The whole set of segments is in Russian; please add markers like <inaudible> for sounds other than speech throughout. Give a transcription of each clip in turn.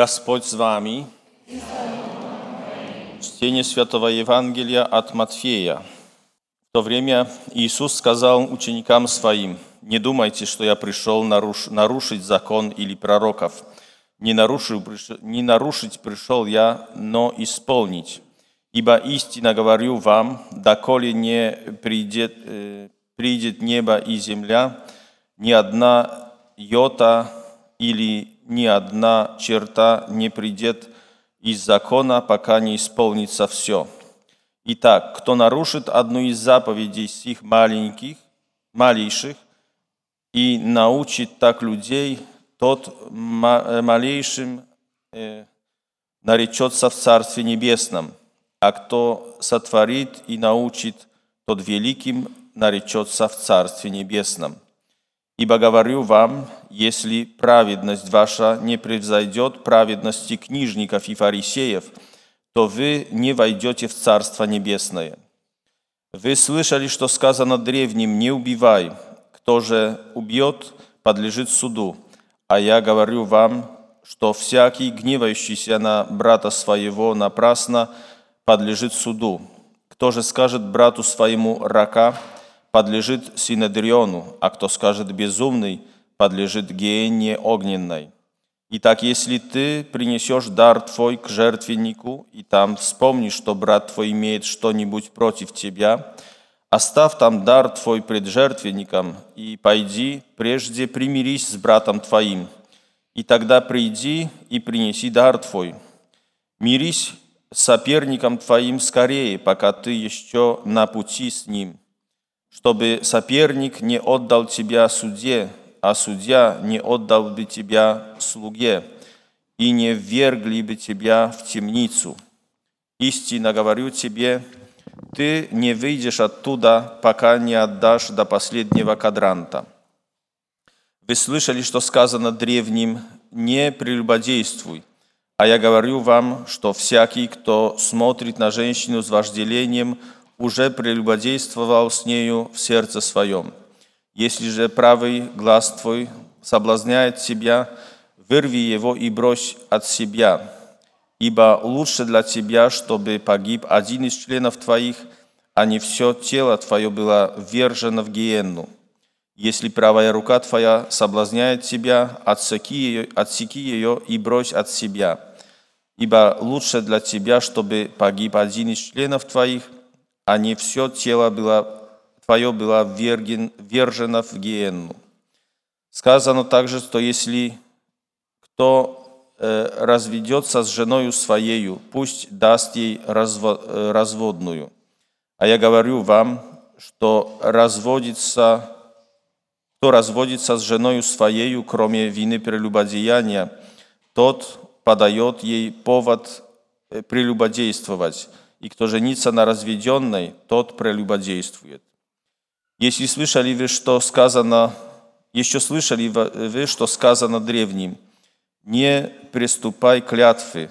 Господь с вами. Чтение Святого Евангелия от Матфея. В то время Иисус сказал ученикам своим, «Не думайте, что я пришел наруш... нарушить закон или пророков. Не, нарушу... не нарушить пришел я, но исполнить. Ибо истинно говорю вам, доколе не придет, э, придет небо и земля, ни одна йота или ни одна черта не придет из закона, пока не исполнится все. Итак, кто нарушит одну из заповедей сих маленьких, малейших, и научит так людей, тот малейшим э, наречется в Царстве Небесном, а кто сотворит и научит, тот великим наречется в Царстве Небесном. Ибо говорю вам, если праведность ваша не превзойдет праведности книжников и фарисеев, то вы не войдете в Царство Небесное. Вы слышали, что сказано древним «не убивай», кто же убьет, подлежит суду. А я говорю вам, что всякий, гневающийся на брата своего напрасно, подлежит суду. Кто же скажет брату своему «рака», подлежит Синедриону, а кто скажет «безумный», подлежит гиенне огненной. Итак, если ты принесешь дар твой к жертвеннику, и там вспомнишь, что брат твой имеет что-нибудь против тебя, оставь там дар твой пред жертвенником, и пойди, прежде примирись с братом твоим, и тогда приди и принеси дар твой. Мирись с соперником твоим скорее, пока ты еще на пути с ним – чтобы соперник не отдал тебя суде, а судья не отдал бы тебя слуге, и не ввергли бы тебя в темницу. Истинно говорю тебе, ты не выйдешь оттуда, пока не отдашь до последнего кадранта. Вы слышали, что сказано древним, не прелюбодействуй. А я говорю вам, что всякий, кто смотрит на женщину с вожделением – уже прелюбодействовал с нею в сердце своем. Если же правый глаз твой соблазняет тебя, вырви его и брось от себя, ибо лучше для тебя, чтобы погиб один из членов твоих, а не все тело твое было ввержено в гиенну. Если правая рука твоя соблазняет тебя, отсеки ее, отсеки ее и брось от себя, ибо лучше для тебя, чтобы погиб один из членов твоих – а не все тело было, твое было верген, вержено в гиенну. Сказано также, что если кто э, разведется с женою своею, пусть даст ей разво, э, разводную. А я говорю вам, что разводится, кто разводится с женою своею, кроме вины прелюбодеяния, тот подает ей повод э, прелюбодействовать и кто женится на разведенной, тот прелюбодействует. Если слышали вы, что сказано, еще слышали вы, что сказано древним, не приступай клятвы,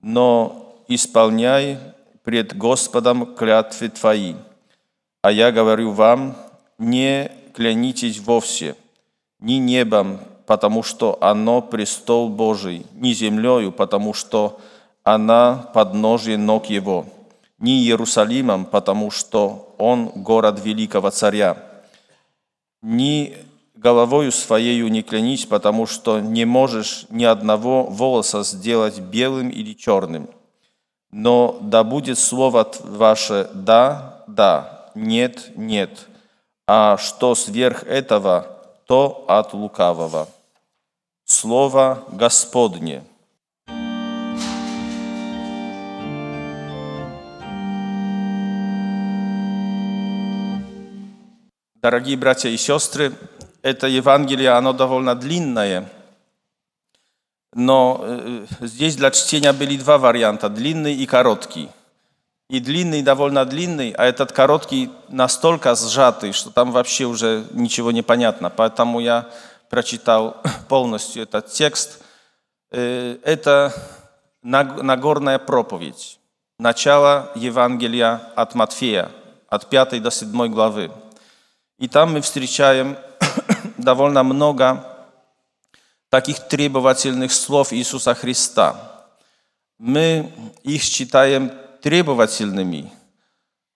но исполняй пред Господом клятвы твои. А я говорю вам, не клянитесь вовсе, ни небом, потому что оно престол Божий, ни землею, потому что она подножие ног Его – ни Иерусалимом, потому что он город великого царя, ни головою своею не клянись, потому что не можешь ни одного волоса сделать белым или черным. Но да будет слово ваше «да», «да», «нет», «нет», а что сверх этого, то от лукавого. Слово Господне – Дорогие братья и сестры, это Евангелие, оно довольно длинное, Но э, здесь для чтения были два варианта, длинный и короткий. И длинный довольно длинный, а этот короткий настолько сжатый, что там вообще уже ничего не понятно. Поэтому я прочитал <coughs> полностью этот текст. Э, это Нагорная проповедь. Начало Евангелия от Матфея, от 5 до 7 главы. И там мы встречаем <coughs> довольно много таких требовательных слов Иисуса Христа. Мы их считаем требовательными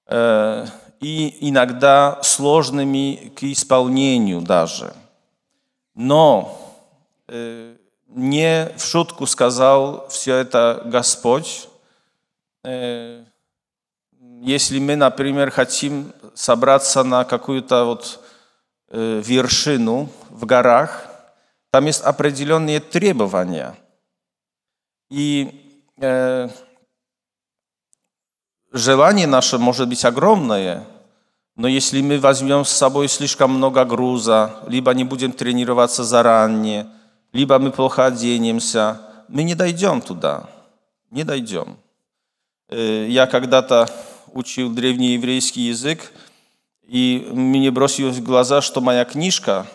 э, и иногда сложными к исполнению даже. Но э, не в шутку сказал все это Господь. Э, если мы, например, хотим собраться на какую-то вот э, вершину в горах, там есть определенные требования. И э, желание наше может быть огромное, но если мы возьмем с собой слишком много груза, либо не будем тренироваться заранее, либо мы плохо оденемся, мы не дойдем туда, не дойдем. Э, я когда-то учил древнееврейский язык, и мне бросилось в глаза, что моя книжка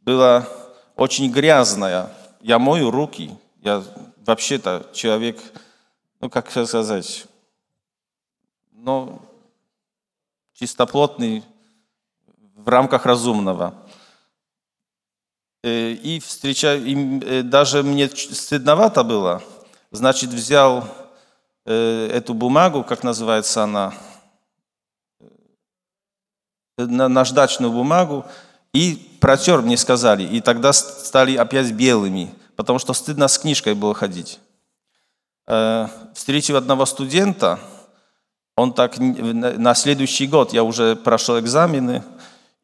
была очень грязная. Я мою руки, я вообще-то человек, ну как сказать, ну, чистоплотный в рамках разумного. Э, и встречаю, и э, даже мне стыдновато было, значит, взял эту бумагу, как называется она, на наждачную бумагу, и протер, мне сказали, и тогда стали опять белыми, потому что стыдно с книжкой было ходить. Встретил одного студента, он так на следующий год, я уже прошел экзамены,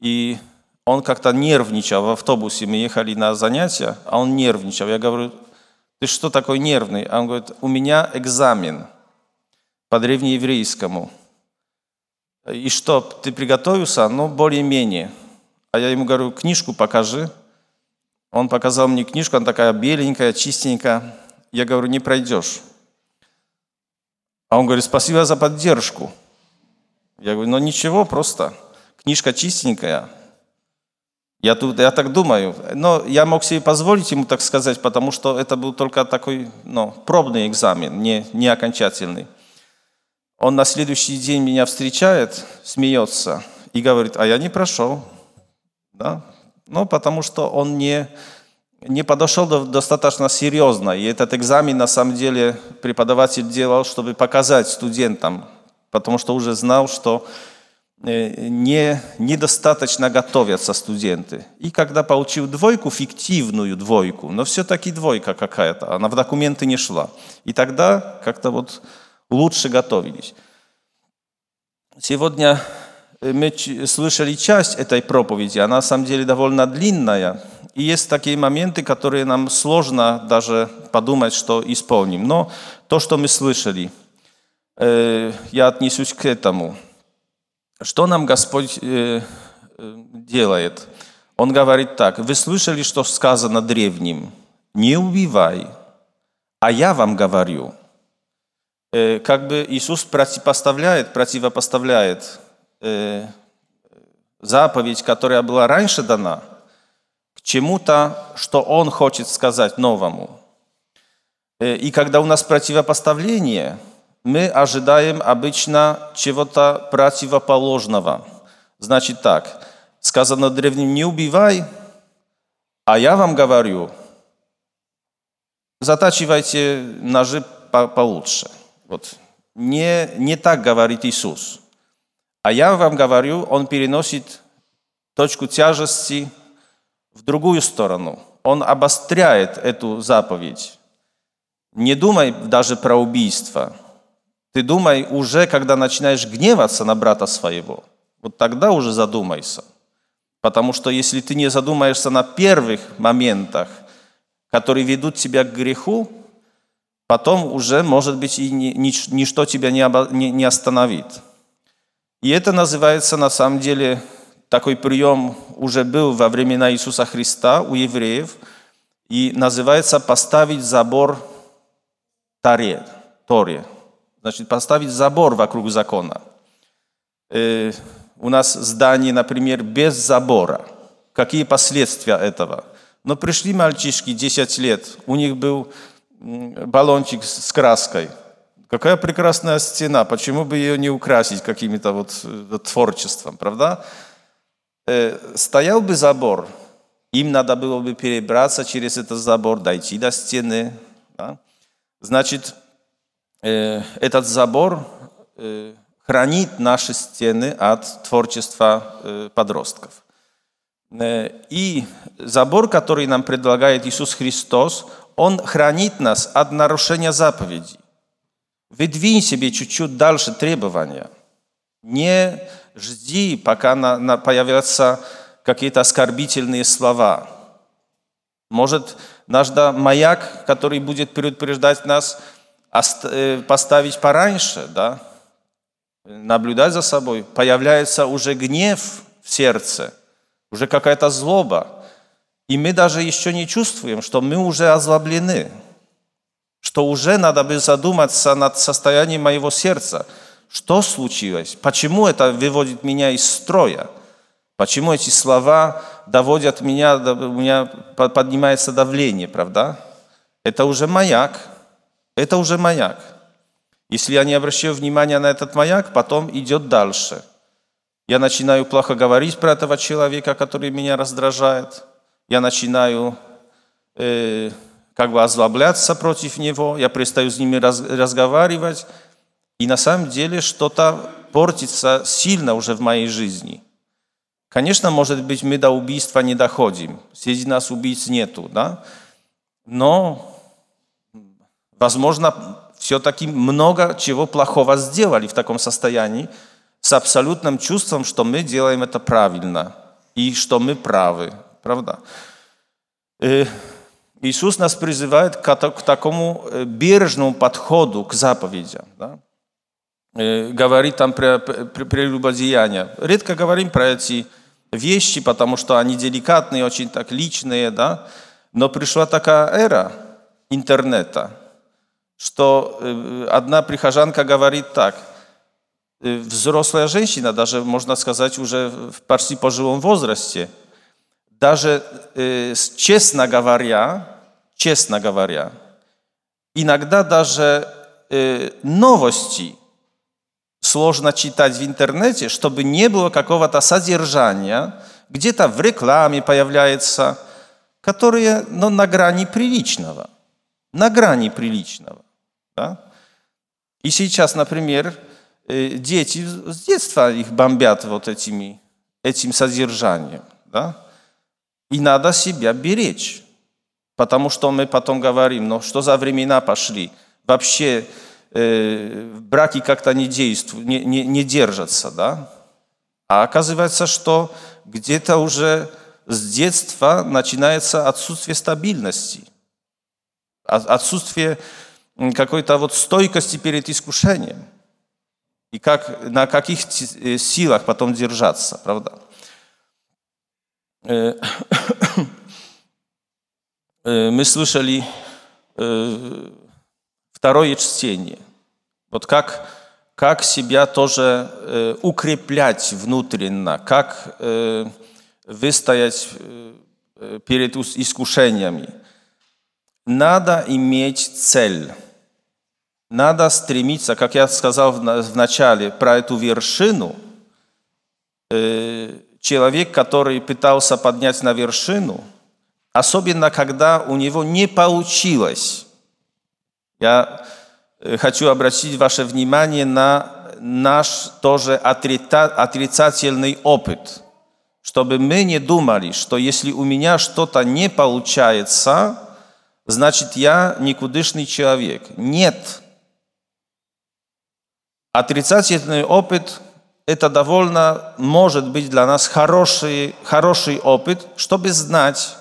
и он как-то нервничал в автобусе, мы ехали на занятия, а он нервничал. Я говорю, ты что такой нервный? А он говорит, у меня экзамен по древнееврейскому. И что, ты приготовился? Ну, более-менее. А я ему говорю, книжку покажи. Он показал мне книжку, она такая беленькая, чистенькая. Я говорю, не пройдешь. А он говорит, спасибо за поддержку. Я говорю, ну ничего, просто книжка чистенькая, я, тут, я так думаю. Но я мог себе позволить ему так сказать, потому что это был только такой ну, пробный экзамен, не, не окончательный. Он на следующий день меня встречает, смеется и говорит, а я не прошел. Да? Ну, потому что он не, не подошел достаточно серьезно. И этот экзамен на самом деле преподаватель делал, чтобы показать студентам, потому что уже знал, что не, недостаточно готовятся студенты. И когда получил двойку, фиктивную двойку, но все-таки двойка какая-то, она в документы не шла. И тогда как-то вот лучше готовились. Сегодня э, мы слышали часть этой проповеди, она на самом деле довольно длинная, и есть такие моменты, которые нам сложно даже подумать, что исполним. Но то, что мы слышали, э, я отнесусь к этому – что нам Господь э, э, делает? Он говорит так, вы слышали, что сказано древним? Не убивай, а я вам говорю. Э, как бы Иисус противопоставляет, противопоставляет заповедь, которая была раньше дана, к чему-то, что Он хочет сказать новому. И когда у нас противопоставление – мы ожидаем обычно чего-то противоположного. Значит так, сказано древним, не убивай, а я вам говорю, затачивайте ножи получше. Вот. Не, не так говорит Иисус. А я вам говорю, Он переносит точку тяжести в другую сторону. Он обостряет эту заповедь. Не думай даже про убийство – ты думай уже, когда начинаешь гневаться на брата своего, вот тогда уже задумайся. Потому что если ты не задумаешься на первых моментах, которые ведут тебя к греху, потом уже, может быть, и ничто тебя не остановит. И это называется на самом деле, такой прием уже был во времена Иисуса Христа у евреев, И называется «поставить забор Таре», Торе. Значит, поставить забор вокруг закона. Э, у нас здание, например, без забора. Какие последствия этого? Но пришли мальчишки 10 лет, у них был баллончик с краской. Какая прекрасная стена, почему бы ее не украсить каким-то вот э, творчеством, правда? Э, стоял бы забор, им надо было бы перебраться через этот забор, дойти до стены. Да? Значит, этот забор хранит наши стены от творчества подростков. И забор, который нам предлагает Иисус Христос, он хранит нас от нарушения заповедей. Выдвинь себе чуть-чуть дальше требования. Не жди, пока на, на появятся какие-то оскорбительные слова. Может, наш да, маяк, который будет предупреждать нас, э, поставить пораньше, да? наблюдать за собой. Появляется уже гнев в сердце, уже какая-то злоба. И мы даже еще не чувствуем, что мы уже озлоблены, что уже надо бы задуматься над состоянием моего сердца. Что случилось? Почему это выводит меня из строя? Почему эти слова доводят меня, у меня поднимается давление, правда? Это уже маяк. Это уже маяк. Если я не обращаю внимания на этот маяк, потом идет дальше. Я начинаю плохо говорить про этого человека, который меня раздражает – я начинаю э, как бы озлобляться против него, я перестаю с ними раз, разговаривать, и на самом деле что-то портится сильно уже в моей жизни. Конечно, может быть, мы до убийства не доходим, среди нас убийц нету, да? но, возможно, все-таки много чего плохого сделали в таком состоянии, с абсолютным чувством, что мы делаем это правильно и что мы правы правда? Иисус нас призывает к такому бережному подходу к заповедям. Да? Говорит там про прелюбодеяние. Редко говорим про эти вещи, потому что они деликатные, очень так личные, да? но пришла такая эра интернета, что одна прихожанка говорит так, взрослая женщина, даже можно сказать уже в почти пожилом возрасте – даже, э, честно говоря, честно говоря, иногда даже э, новости сложно читать в интернете, чтобы не было какого-то содержания, где-то в рекламе появляется, которые ну, на грани приличного. На грани приличного. Да? И сейчас, например, э, дети с детства их бомбят вот этими, этим содержанием. Да? И надо себя беречь. Потому что мы потом говорим, ну что за времена пошли? Вообще э, браки как-то не действуют, не, не, не держатся, да? А оказывается, что где-то уже с детства начинается отсутствие стабильности, отсутствие какой-то вот стойкости перед искушением. И как, на каких э, силах потом держаться, правда? Э, <coughs> э, мы слышали второе чтение. Вот как, как себя тоже укреплять внутренно, как выстоять перед искушениями. Надо иметь цель. Надо стремиться, как я сказал в начале, про эту вершину – человек, который пытался поднять на вершину, особенно когда у него не получилось. Я э, хочу обратить ваше внимание на наш тоже отрицательный опыт, чтобы мы не думали, что если у меня что-то не получается, значит я никудышный человек. Нет. Отрицательный опыт это довольно может быть для нас хороший, хороший опыт, чтобы знать,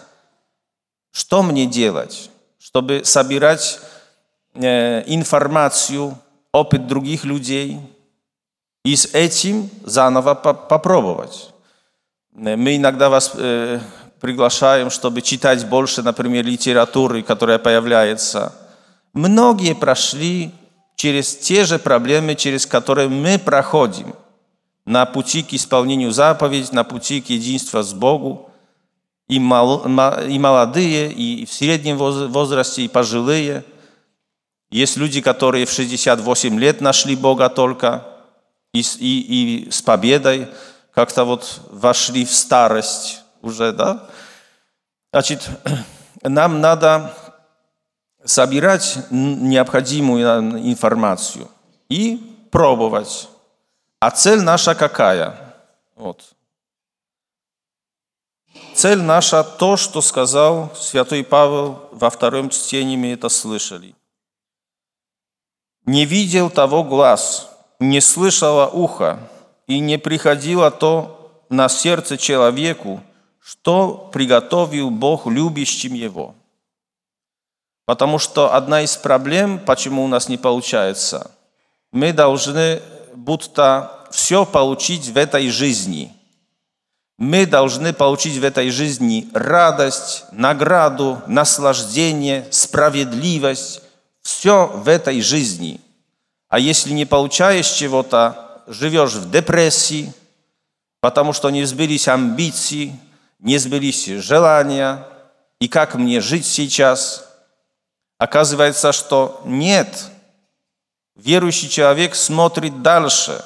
что мне делать, чтобы собирать э, информацию, опыт других людей и с этим заново по попробовать. Мы иногда вас, э, приглашаем, чтобы читать больше, например, литературы, которая появляется. Многие прошли через те же проблемы, через которые мы проходим на пути к исполнению заповедей, на пути к единству с Богом. И, молодые, и в среднем возрасте, и пожилые. Есть люди, которые в 68 лет нашли Бога только и, и, и с победой как-то вот вошли в старость уже, да? Значит, <clears throat> нам надо собирать необходимую информацию и пробовать. А цель наша какая? Вот. Цель наша то, что сказал святой Павел во втором чтении, мы это слышали. Не видел того глаз, не слышало ухо, и не приходило то на сердце человеку, что приготовил Бог любящим его. Потому что одна из проблем, почему у нас не получается, мы должны будто все получить в этой жизни. Мы должны получить в этой жизни радость, награду, наслаждение, справедливость. Все в этой жизни. А если не получаешь чего-то, живешь в депрессии, потому что не сбились амбиции, не сбились желания, и как мне жить сейчас? Оказывается, что нет – верующий человек смотрит дальше.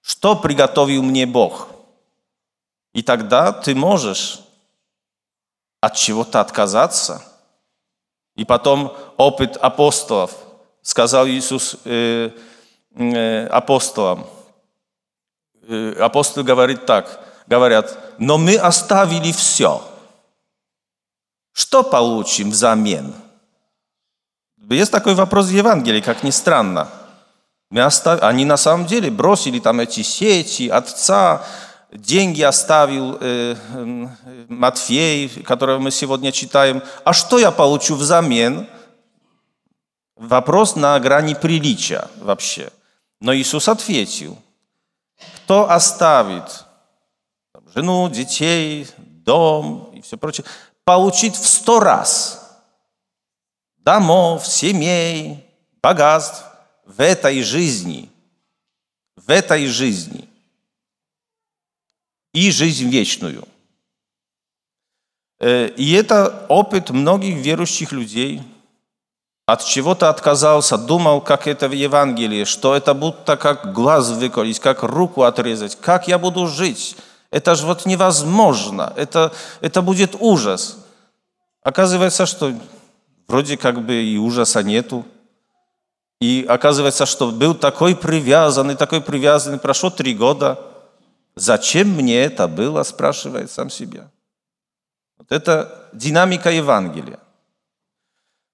Что приготовил мне Бог? И тогда ты можешь от чего-то отказаться. И потом опыт апостолов. Сказал Иисус э, э, апостолам. Э, апостол говорит так, говорят, но мы оставили все. Что получим взамен? Есть такой вопрос в Евангелии, как ни странно. Мы остав... Они на самом деле бросили там эти сети, отца, деньги оставил э, э, Матфей, которого мы сегодня читаем. А что я получу взамен? Вопрос на грани приличия вообще. Но Иисус ответил, кто оставит жену, детей, дом и все прочее, получит в сто раз – домов, семей, богатств в этой жизни, в этой жизни и жизнь вечную. Э, и это опыт многих верующих людей. От чего-то отказался, думал, как это в Евангелии, что это будто как глаз выколить, как руку отрезать. Как я буду жить? Это же вот невозможно. Это, это будет ужас. Оказывается, что вроде как бы и ужаса нету. И оказывается, что был такой привязанный, такой привязанный, прошло три года. Зачем мне это было, спрашивает сам себя. Вот это динамика Евангелия.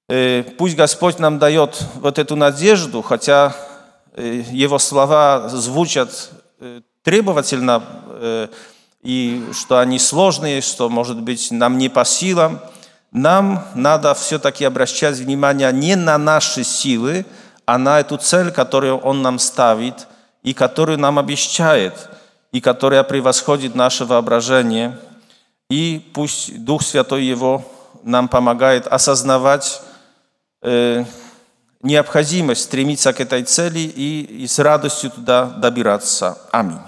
Э, пусть Господь нам дает вот эту надежду, хотя э, Его слова звучат э, требовательно, и что они сложные, что, может быть, нам не по силам – нам надо все-таки обращать внимание не на наши силы, а на эту цель, которую Он нам ставит и которую нам обещает, и которая превосходит наше воображение. И пусть Дух Святой Его нам помогает осознавать э, необходимость стремиться к этой цели и, и с радостью туда добираться. Аминь.